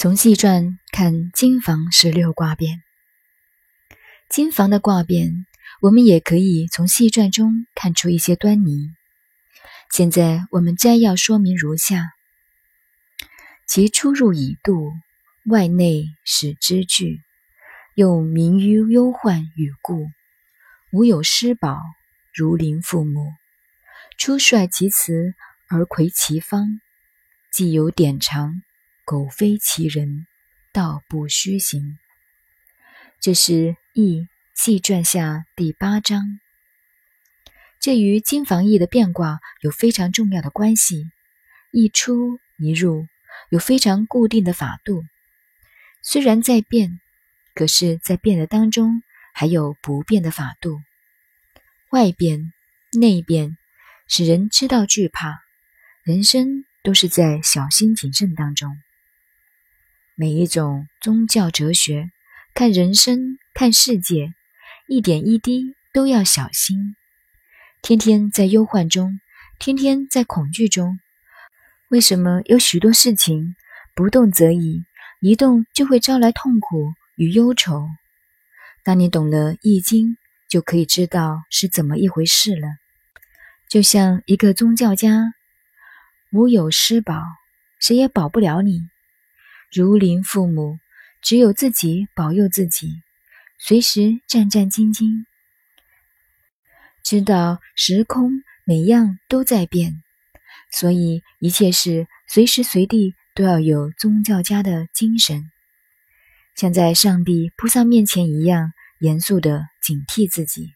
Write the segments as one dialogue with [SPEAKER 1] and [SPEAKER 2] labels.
[SPEAKER 1] 从细传看金房十六卦变，金房的卦变，我们也可以从细传中看出一些端倪。现在我们摘要说明如下：其出入已度，外内始之具，又民于忧患与故，无有失保，如临父母。出率其辞而魁其方，既有典长。苟非其人，道不虚行。这是《易系传》下第八章。这与金房易的变卦有非常重要的关系。一出一入，有非常固定的法度。虽然在变，可是，在变的当中还有不变的法度。外变、内变，使人知道惧怕。人生都是在小心谨慎当中。每一种宗教哲学，看人生、看世界，一点一滴都要小心。天天在忧患中，天天在恐惧中。为什么有许多事情不动则已，一动就会招来痛苦与忧愁？当你懂了《易经》，就可以知道是怎么一回事了。就像一个宗教家，无有师保，谁也保不了你。如临父母，只有自己保佑自己，随时战战兢兢，知道时空每样都在变，所以一切事随时随地都要有宗教家的精神，像在上帝菩萨面前一样严肃的警惕自己。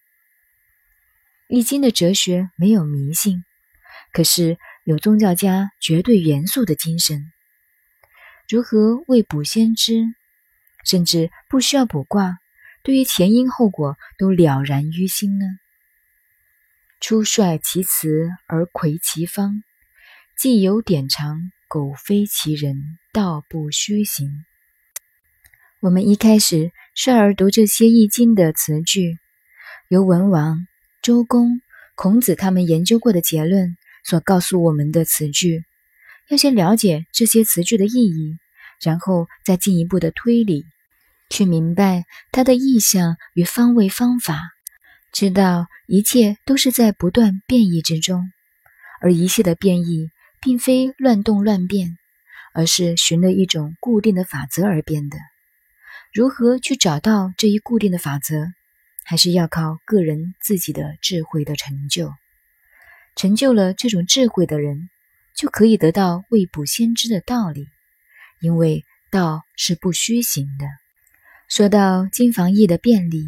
[SPEAKER 1] 易经的哲学没有迷信，可是有宗教家绝对严肃的精神。如何未卜先知，甚至不需要卜卦，对于前因后果都了然于心呢？初率其辞而魁其方，既有典长，苟非其人，道不虚行。我们一开始率而读这些易经的词句，由文王、周公、孔子他们研究过的结论所告诉我们的词句。要先了解这些词句的意义，然后再进一步的推理，去明白它的意象与方位方法，知道一切都是在不断变异之中，而一切的变异并非乱动乱变，而是循了一种固定的法则而变的。如何去找到这一固定的法则，还是要靠个人自己的智慧的成就。成就了这种智慧的人。就可以得到未卜先知的道理，因为道是不虚行的。说到金房易的便利，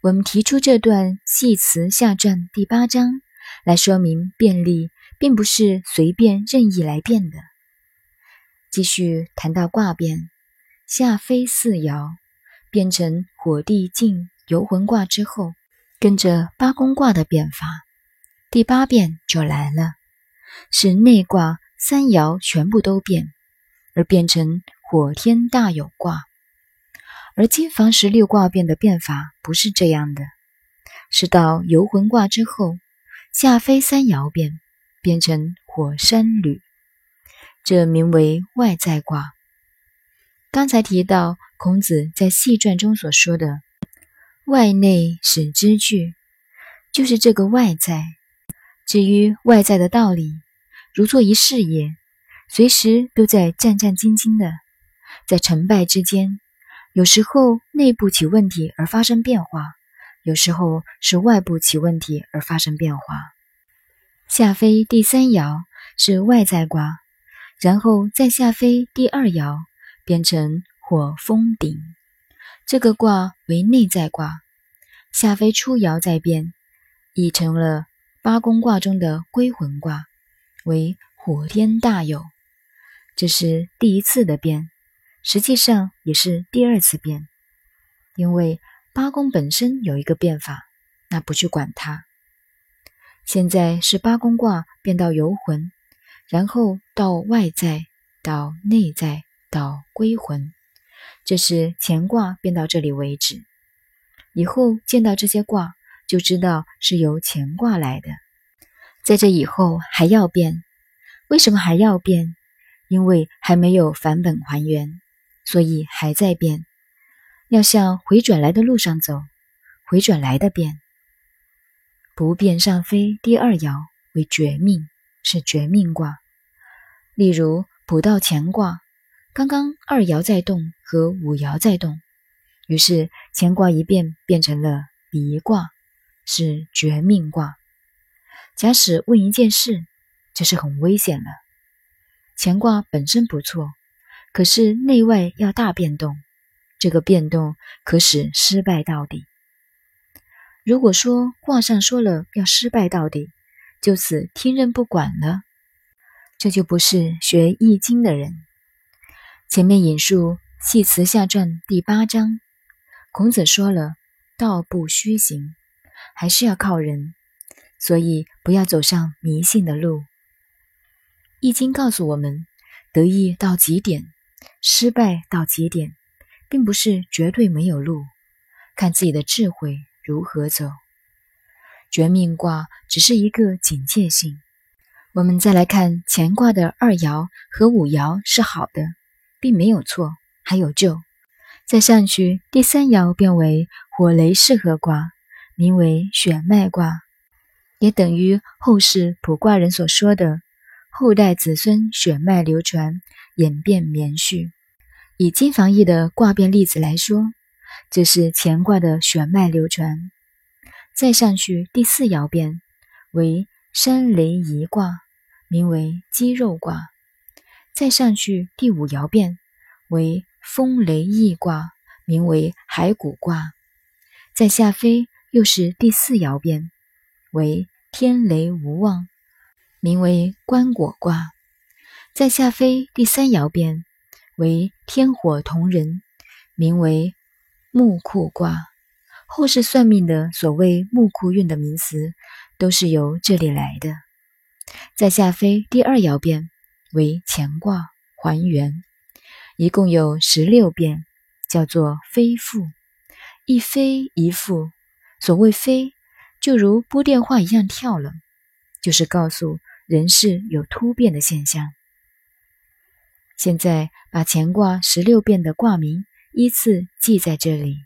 [SPEAKER 1] 我们提出这段戏词下传第八章来说明便利并不是随便任意来变的。继续谈到卦变，下飞四爻变成火地进游魂卦之后，跟着八宫卦的变法，第八变就来了。是内卦三爻全部都变，而变成火天大有卦。而金房十六卦变的变法不是这样的，是到游魂卦之后，下飞三爻变，变成火山旅，这名为外在卦。刚才提到孔子在系传中所说的“外内始之具”，就是这个外在。至于外在的道理，如做一事业，随时都在战战兢兢的，在成败之间，有时候内部起问题而发生变化，有时候是外部起问题而发生变化。下飞第三爻是外在卦，然后再下飞第二爻，变成火风鼎，这个卦为内在卦。下飞初爻再变，已成了八宫卦中的归魂卦。为火天大有，这是第一次的变，实际上也是第二次变，因为八宫本身有一个变法，那不去管它。现在是八宫卦变到游魂，然后到外在，到内在，到归魂，这是乾卦变到这里为止。以后见到这些卦，就知道是由乾卦来的。在这以后还要变，为什么还要变？因为还没有返本还原。所以还在变，要向回转来的路上走，回转来的变。不变上飞第二爻为绝命，是绝命卦。例如卜到乾卦，刚刚二爻在动和五爻在动，于是乾卦一变变成了离卦，是绝命卦。假使问一件事，这是很危险了。乾卦本身不错，可是内外要大变动，这个变动可使失败到底。如果说卦上说了要失败到底，就此听任不管了。这就不是学易经的人。前面引述《系辞下传》第八章，孔子说了：“道不虚行，还是要靠人，所以不要走上迷信的路。”易经告诉我们，得意到极点，失败到极点，并不是绝对没有路，看自己的智慧如何走。绝命卦只是一个警戒性。我们再来看乾卦的二爻和五爻是好的，并没有错，还有救。再上去，第三爻变为火雷适合卦，名为血脉卦，也等于后世卜卦人所说的后代子孙血脉流传、演变绵续。以金房义的卦变例子来说，这是乾卦的血脉流传。再上去，第四爻变为山雷颐卦。名为肌肉卦，再上去第五爻变为风雷翼卦，名为骸骨卦，再下飞又是第四爻变为天雷无妄，名为棺椁卦，在下飞第三爻变为天火同人，名为木库卦。后世算命的所谓木库运的名词，都是由这里来的。在下飞第二爻变为乾卦还原，一共有十六变，叫做飞复。一飞一复，所谓飞，就如拨电话一样跳了，就是告诉人事有突变的现象。现在把乾卦十六变的卦名依次记在这里：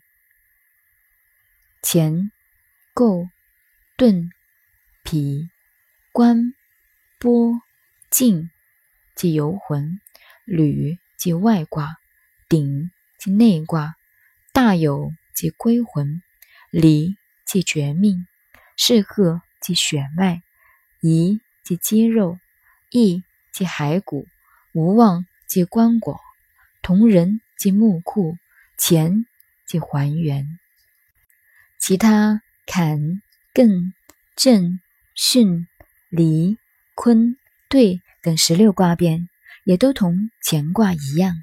[SPEAKER 1] 乾、构、遁、脾、官。波静即游魂，履即外卦，鼎即内卦，大有即归魂，离即绝命，适合即血脉，仪即肌肉，义即骸骨，无妄即棺椁，同人即墓库，钱即还原。其他坎艮震巽离。坤、兑等十六卦变，也都同乾卦一样。